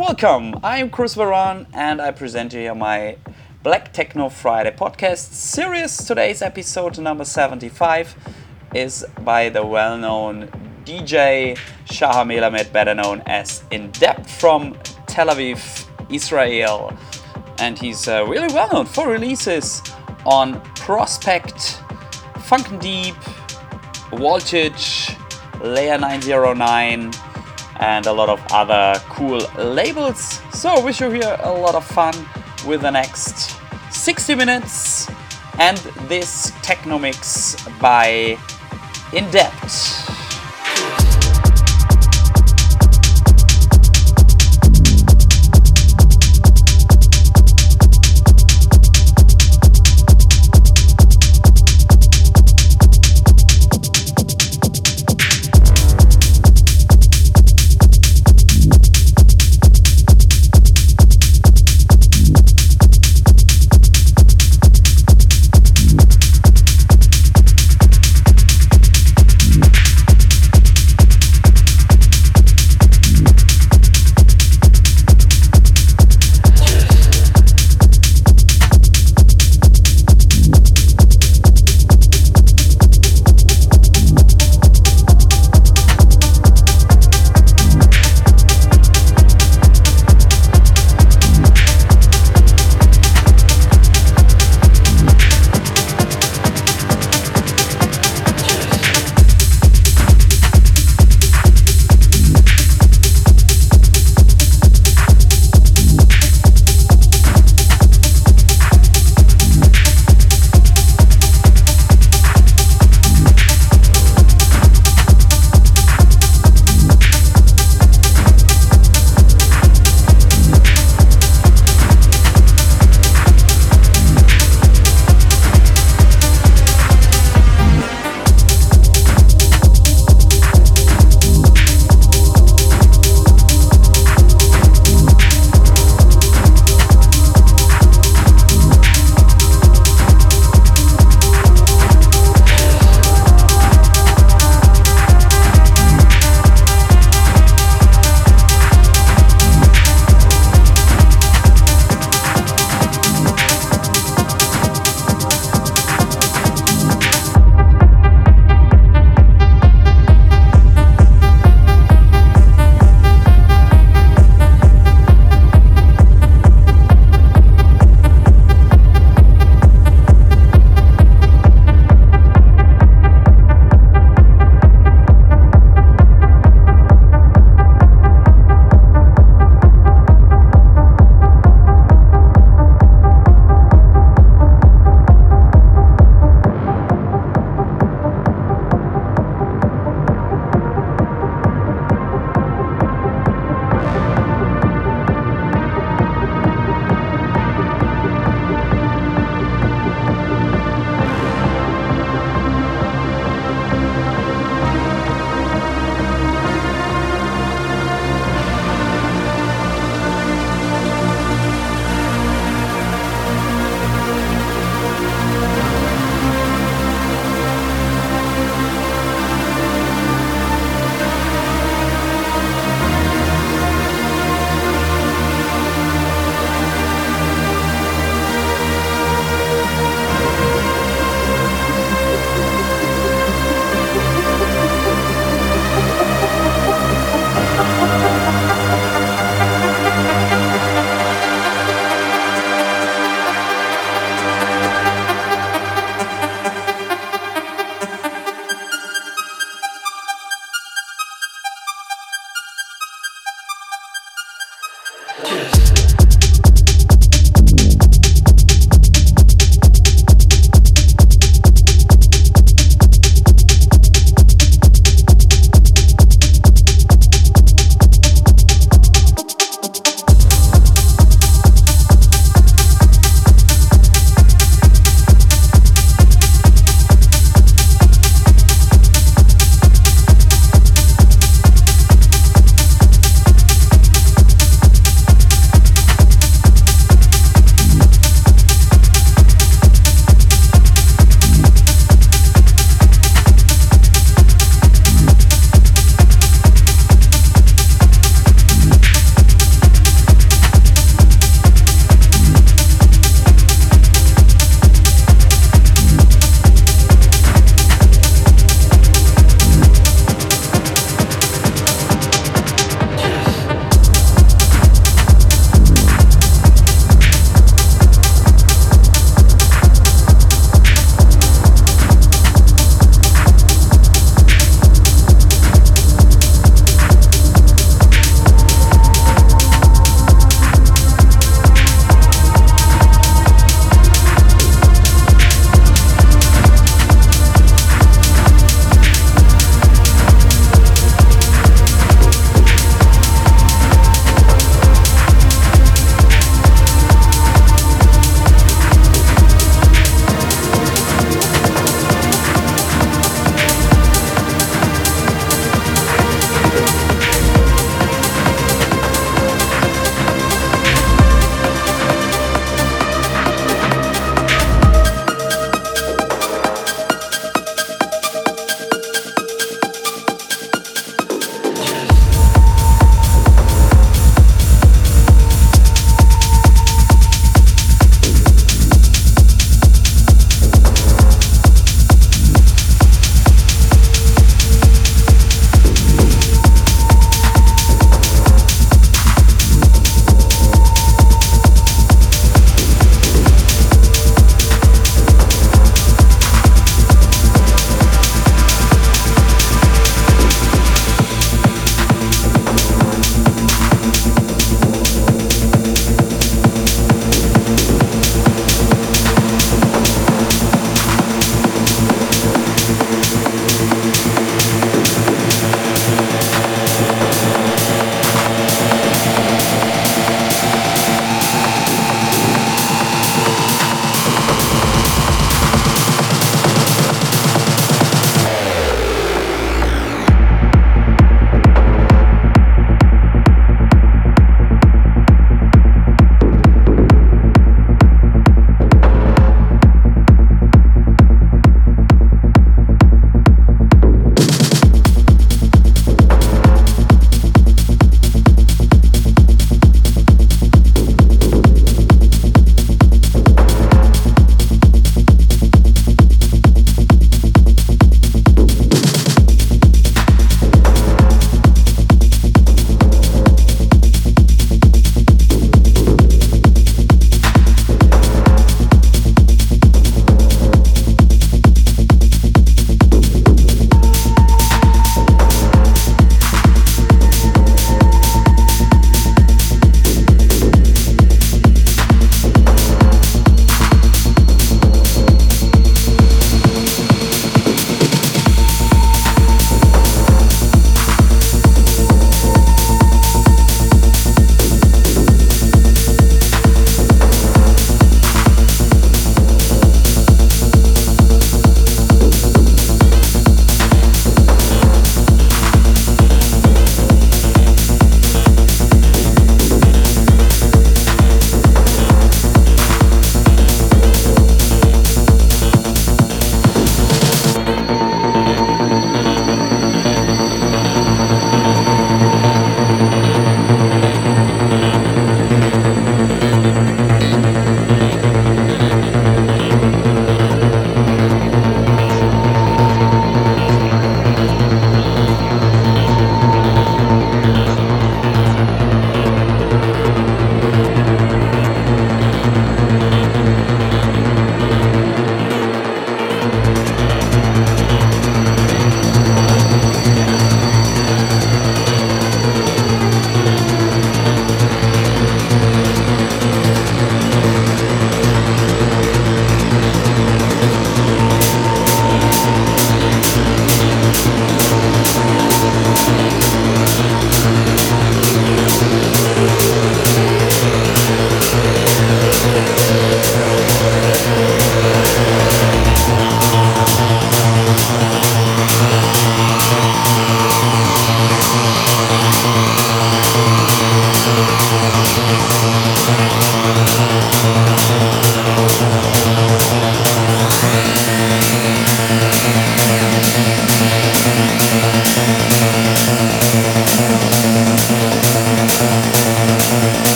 Welcome. I'm Chris Veron and I present you here my Black Techno Friday podcast series. Today's episode number 75 is by the well-known DJ Shahar Melamed, better known as Indepth from Tel Aviv, Israel. And he's uh, really well known for releases on Prospect, Funk Deep, Voltage, Layer 909 and a lot of other cool labels. So, wish you here a lot of fun with the next 60 minutes and this techno mix by Indepth.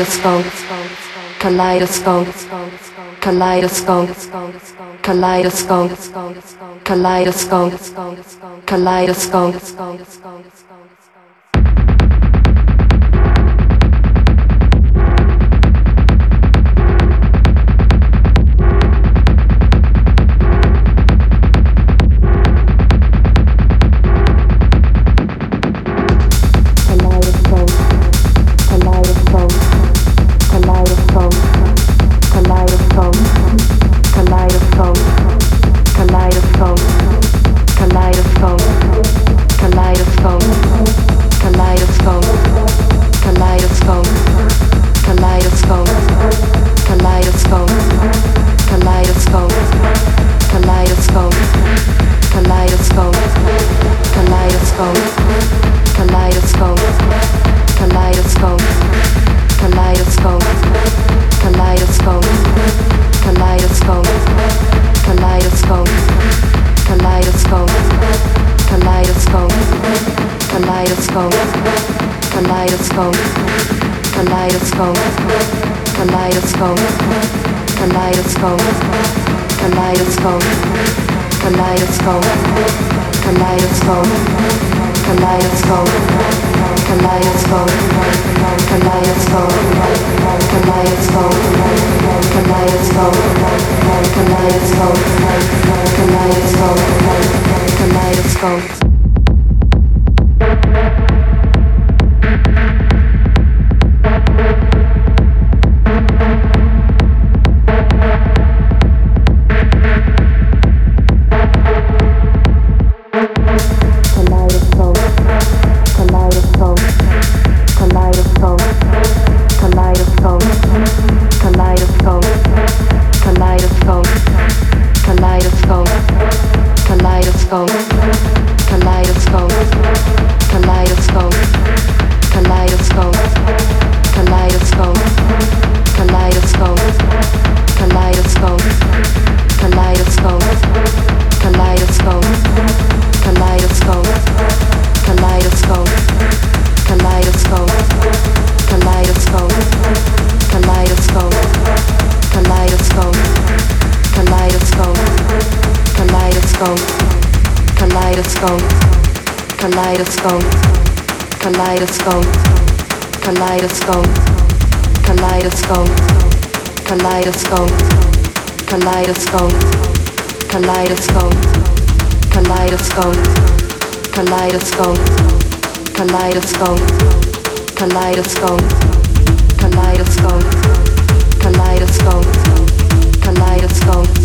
kaleidoscope, kaleidoscope, kaleidoscope, kaleidoscope, kaleidoscope, kaleidoscope, kaleidoscope. kaleidoscope, kaleidoscope, kaleidoscope, kaleidoscope, kaleidoscope, kaleidoscope, kaleidoscope, kaleidoscope, kaleidoscope, kaleidoscope, kaleidoscope, kaleidoscope, kaleidoscope, kaleidoscope, kaleidoscope. kaleidoscope, kaleidoscope, kaleidoscope, kaleidoscope, kaleidoscope, kaleidoscope, kaleidoscope, kaleidoscope, kaleidoscope, kaleidoscope, kaleidoscope, kaleidoscope, kaleidoscope, kaleidoscope.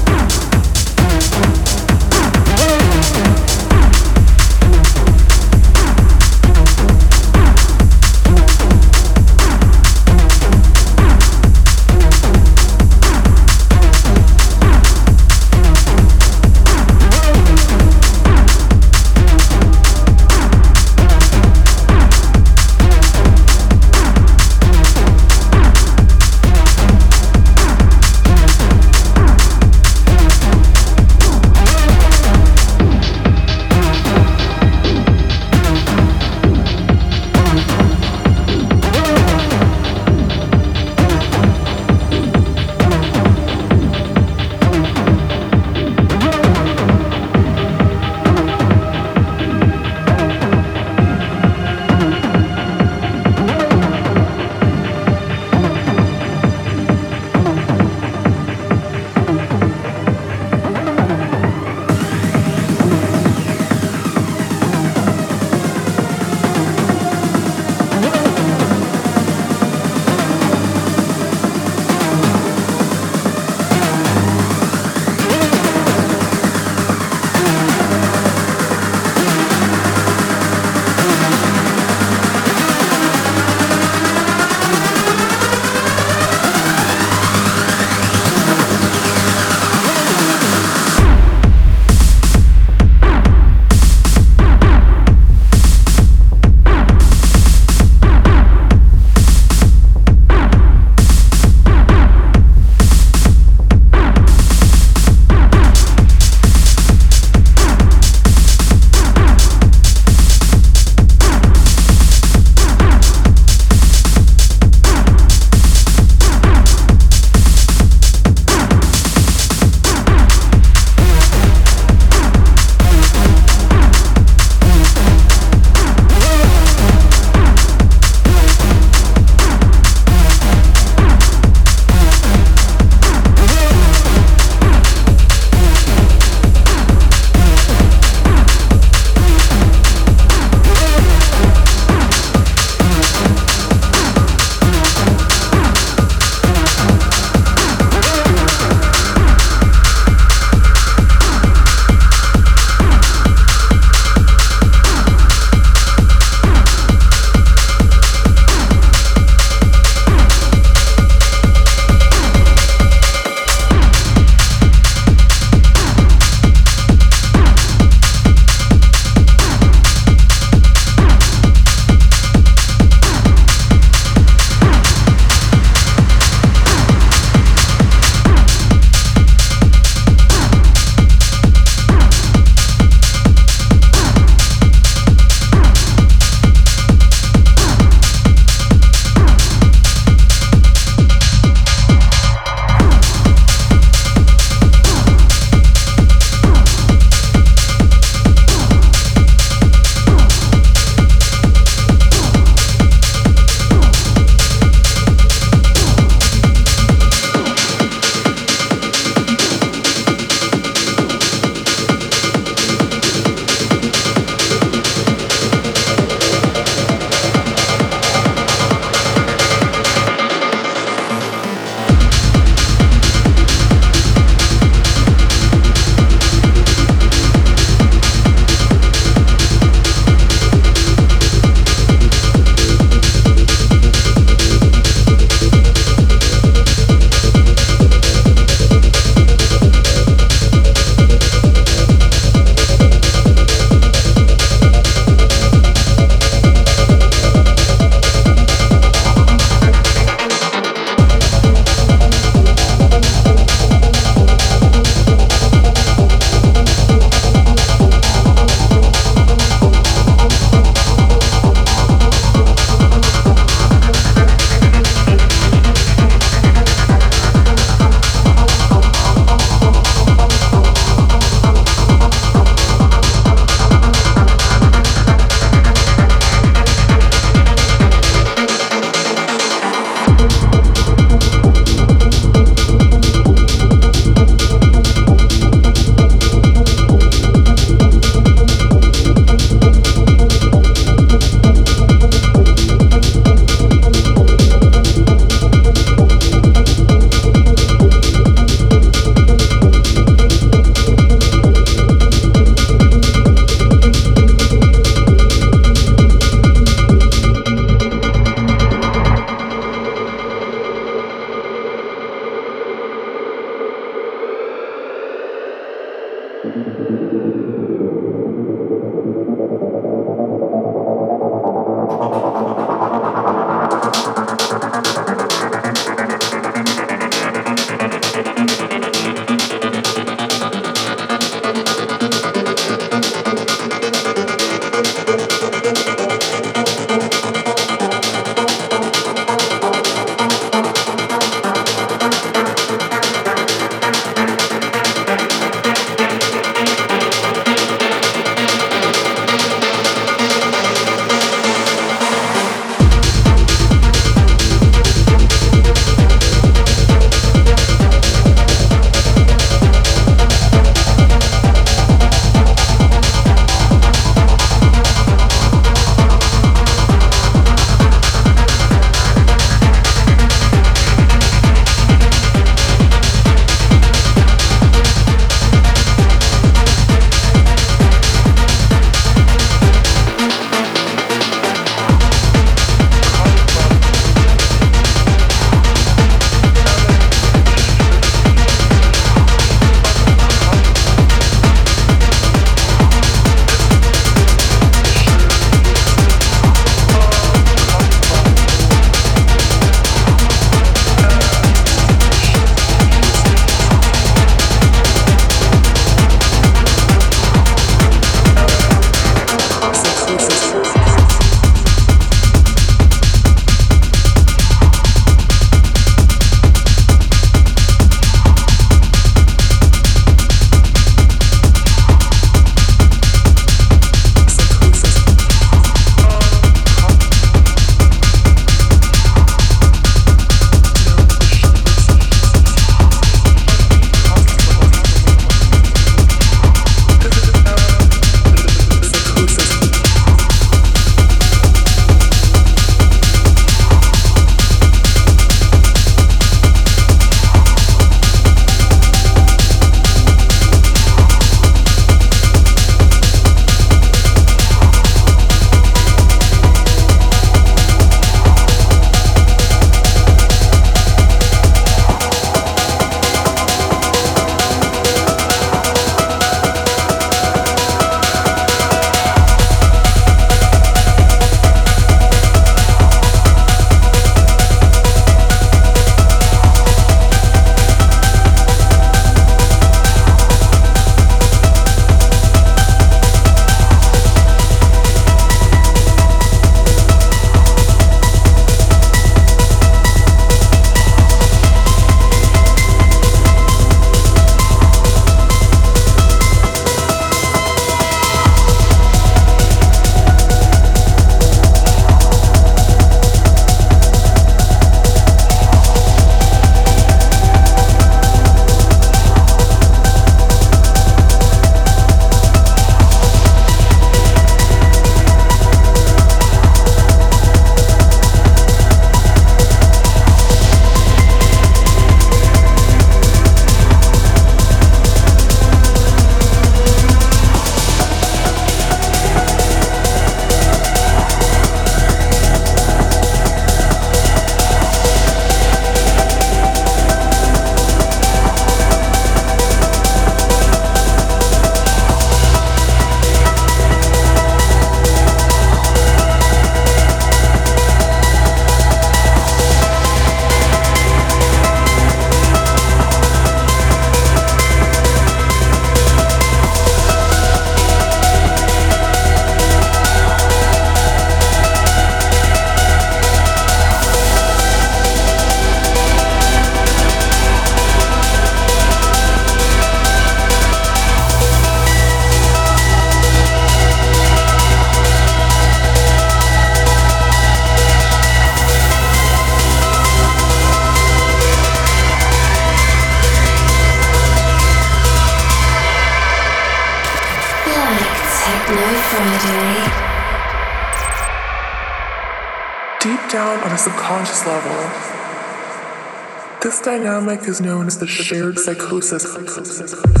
Is known as the shared psychosis.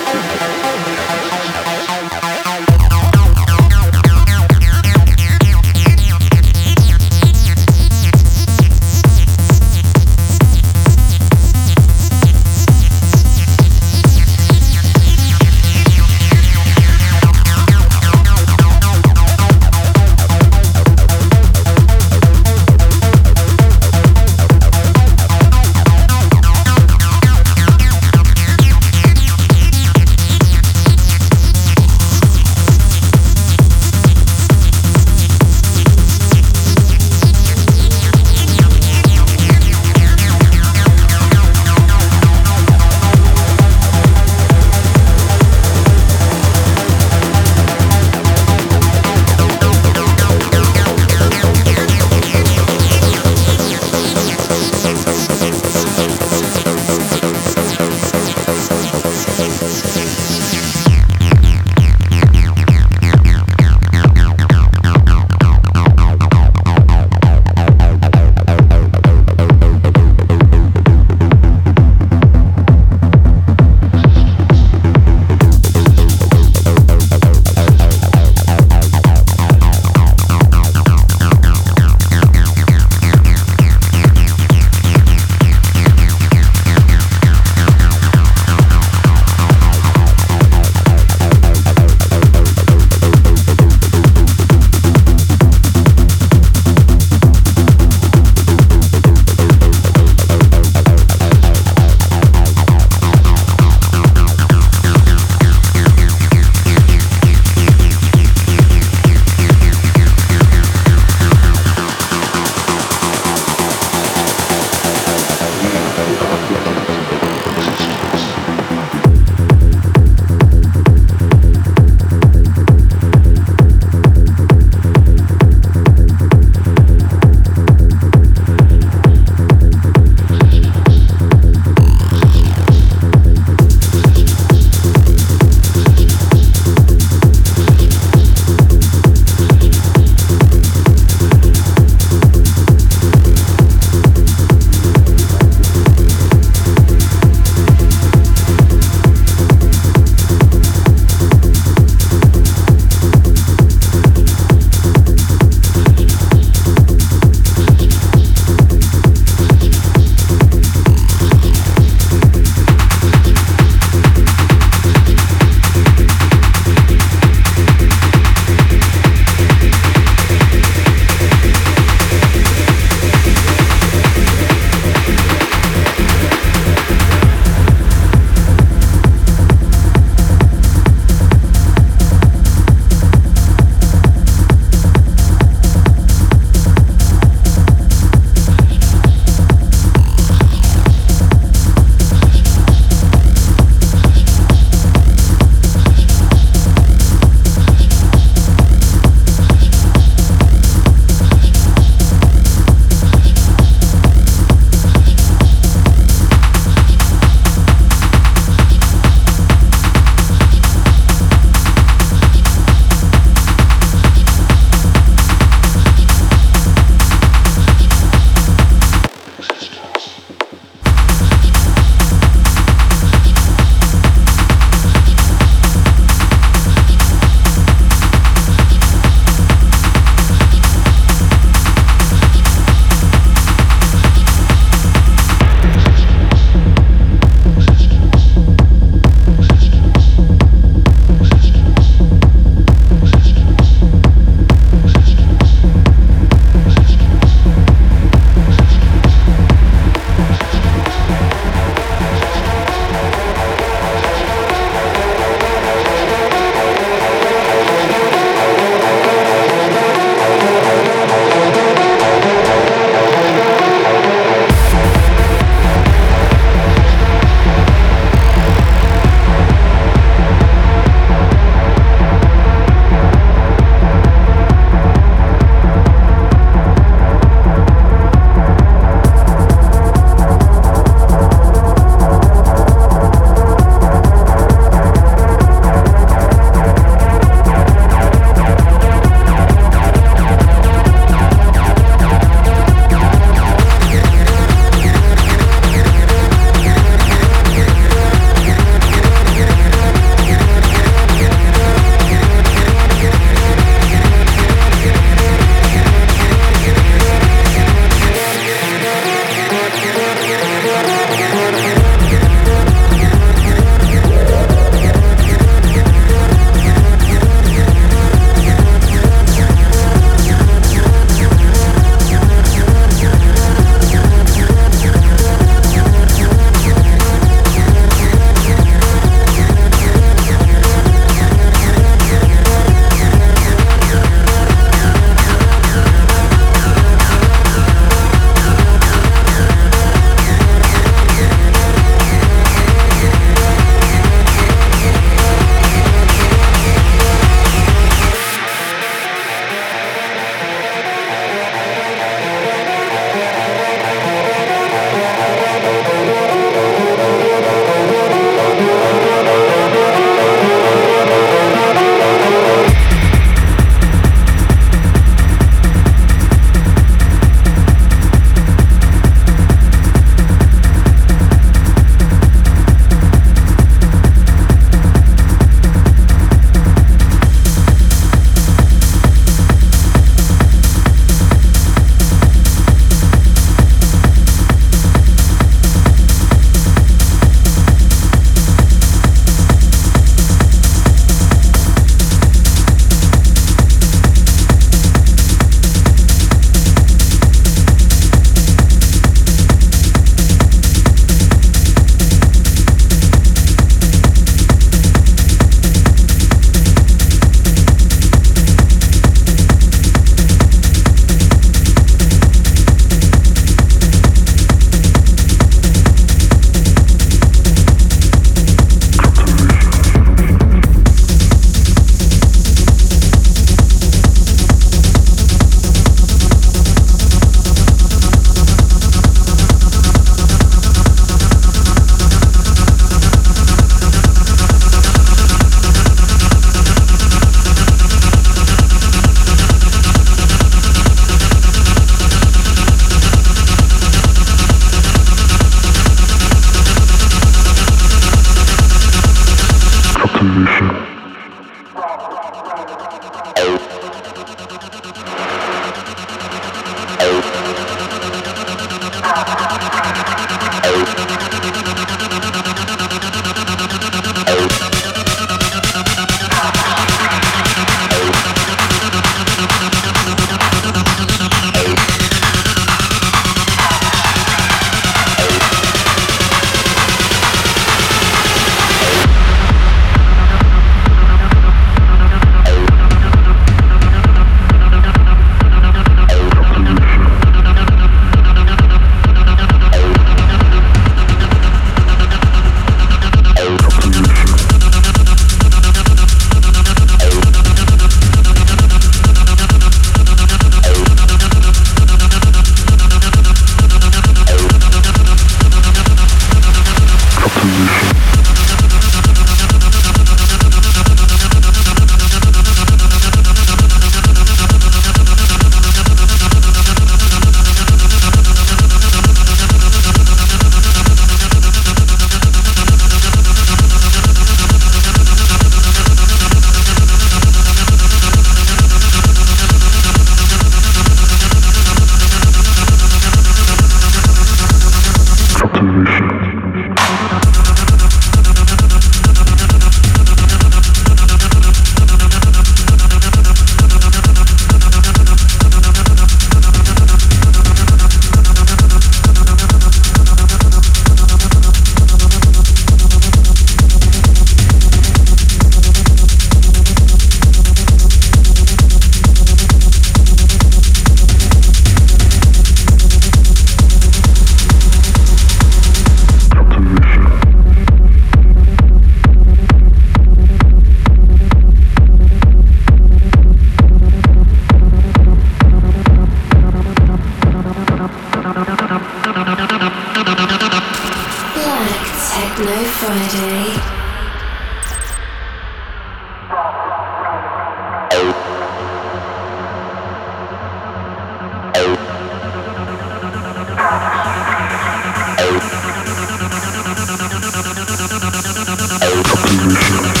Revolution.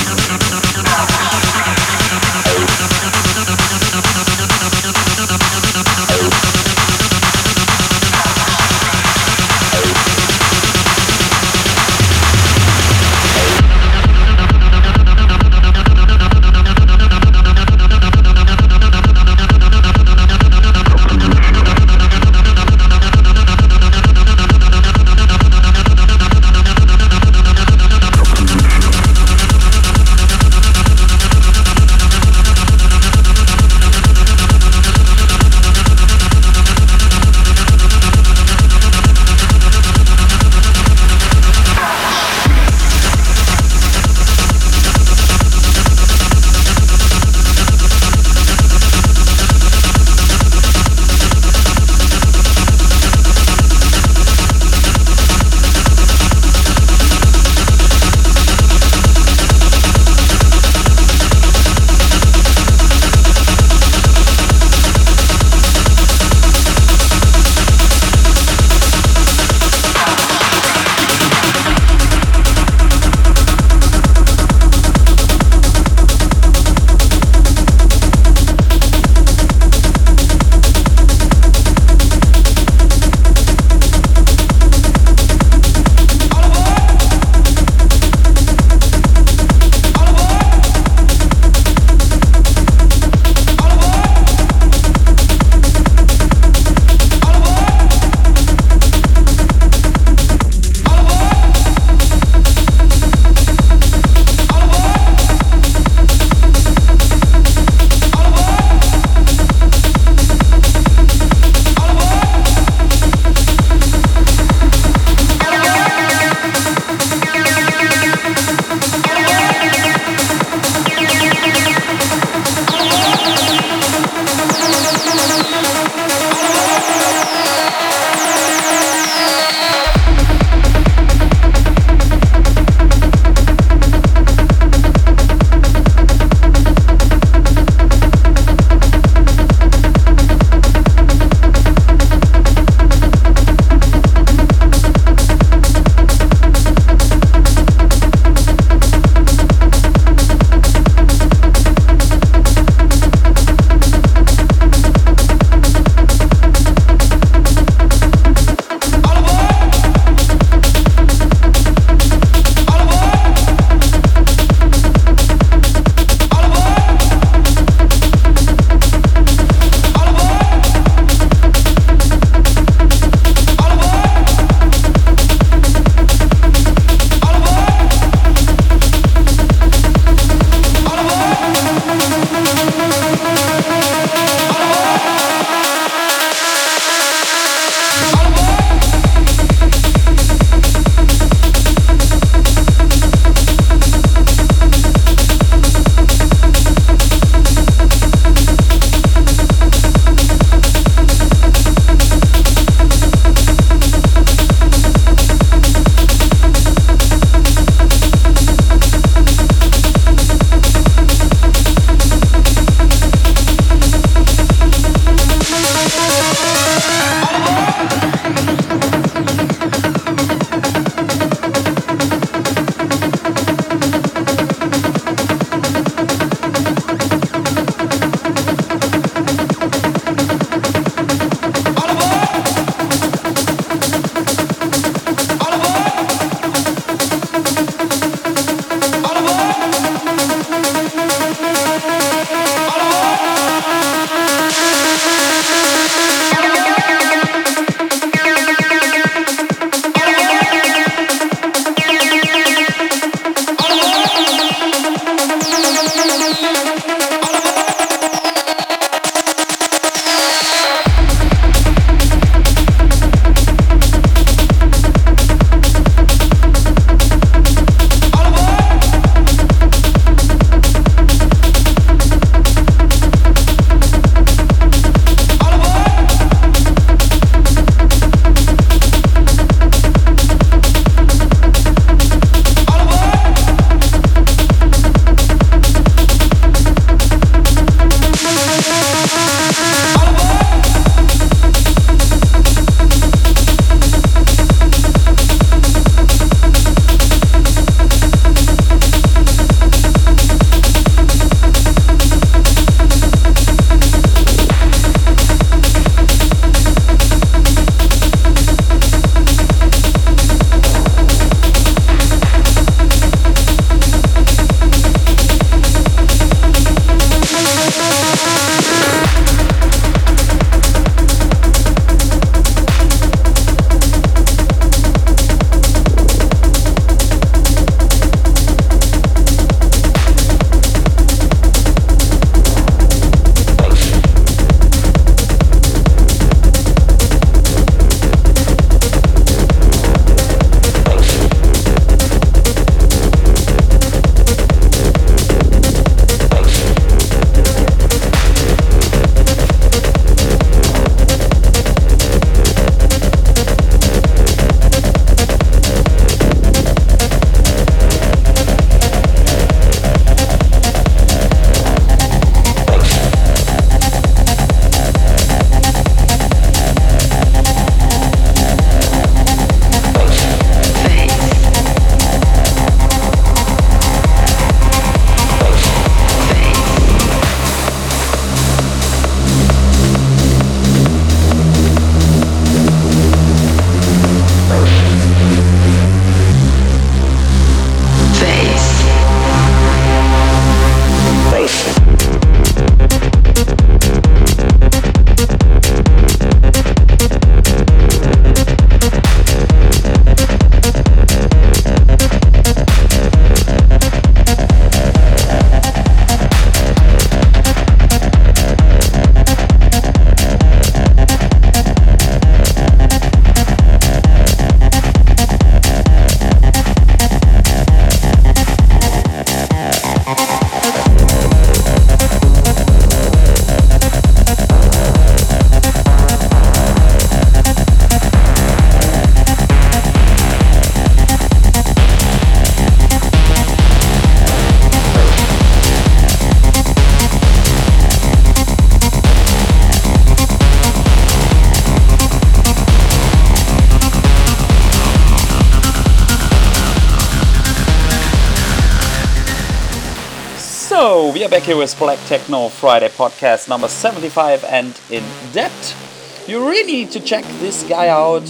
We are back here with Black Techno Friday podcast number 75 and in depth. You really need to check this guy out.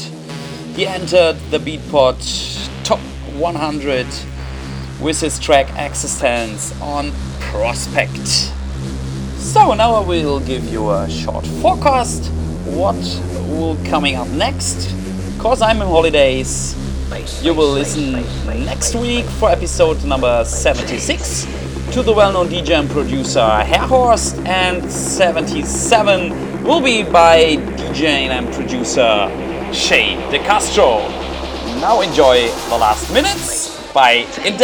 He entered the Beatport top 100 with his track Existence on Prospect. So now I will give you a short forecast what will coming up next. Cause I'm in holidays. You will listen next week for episode number 76 to the well-known DJ and producer Herrhorst and 77 will be by DJ and producer Shane De Castro. Now enjoy the last minutes by In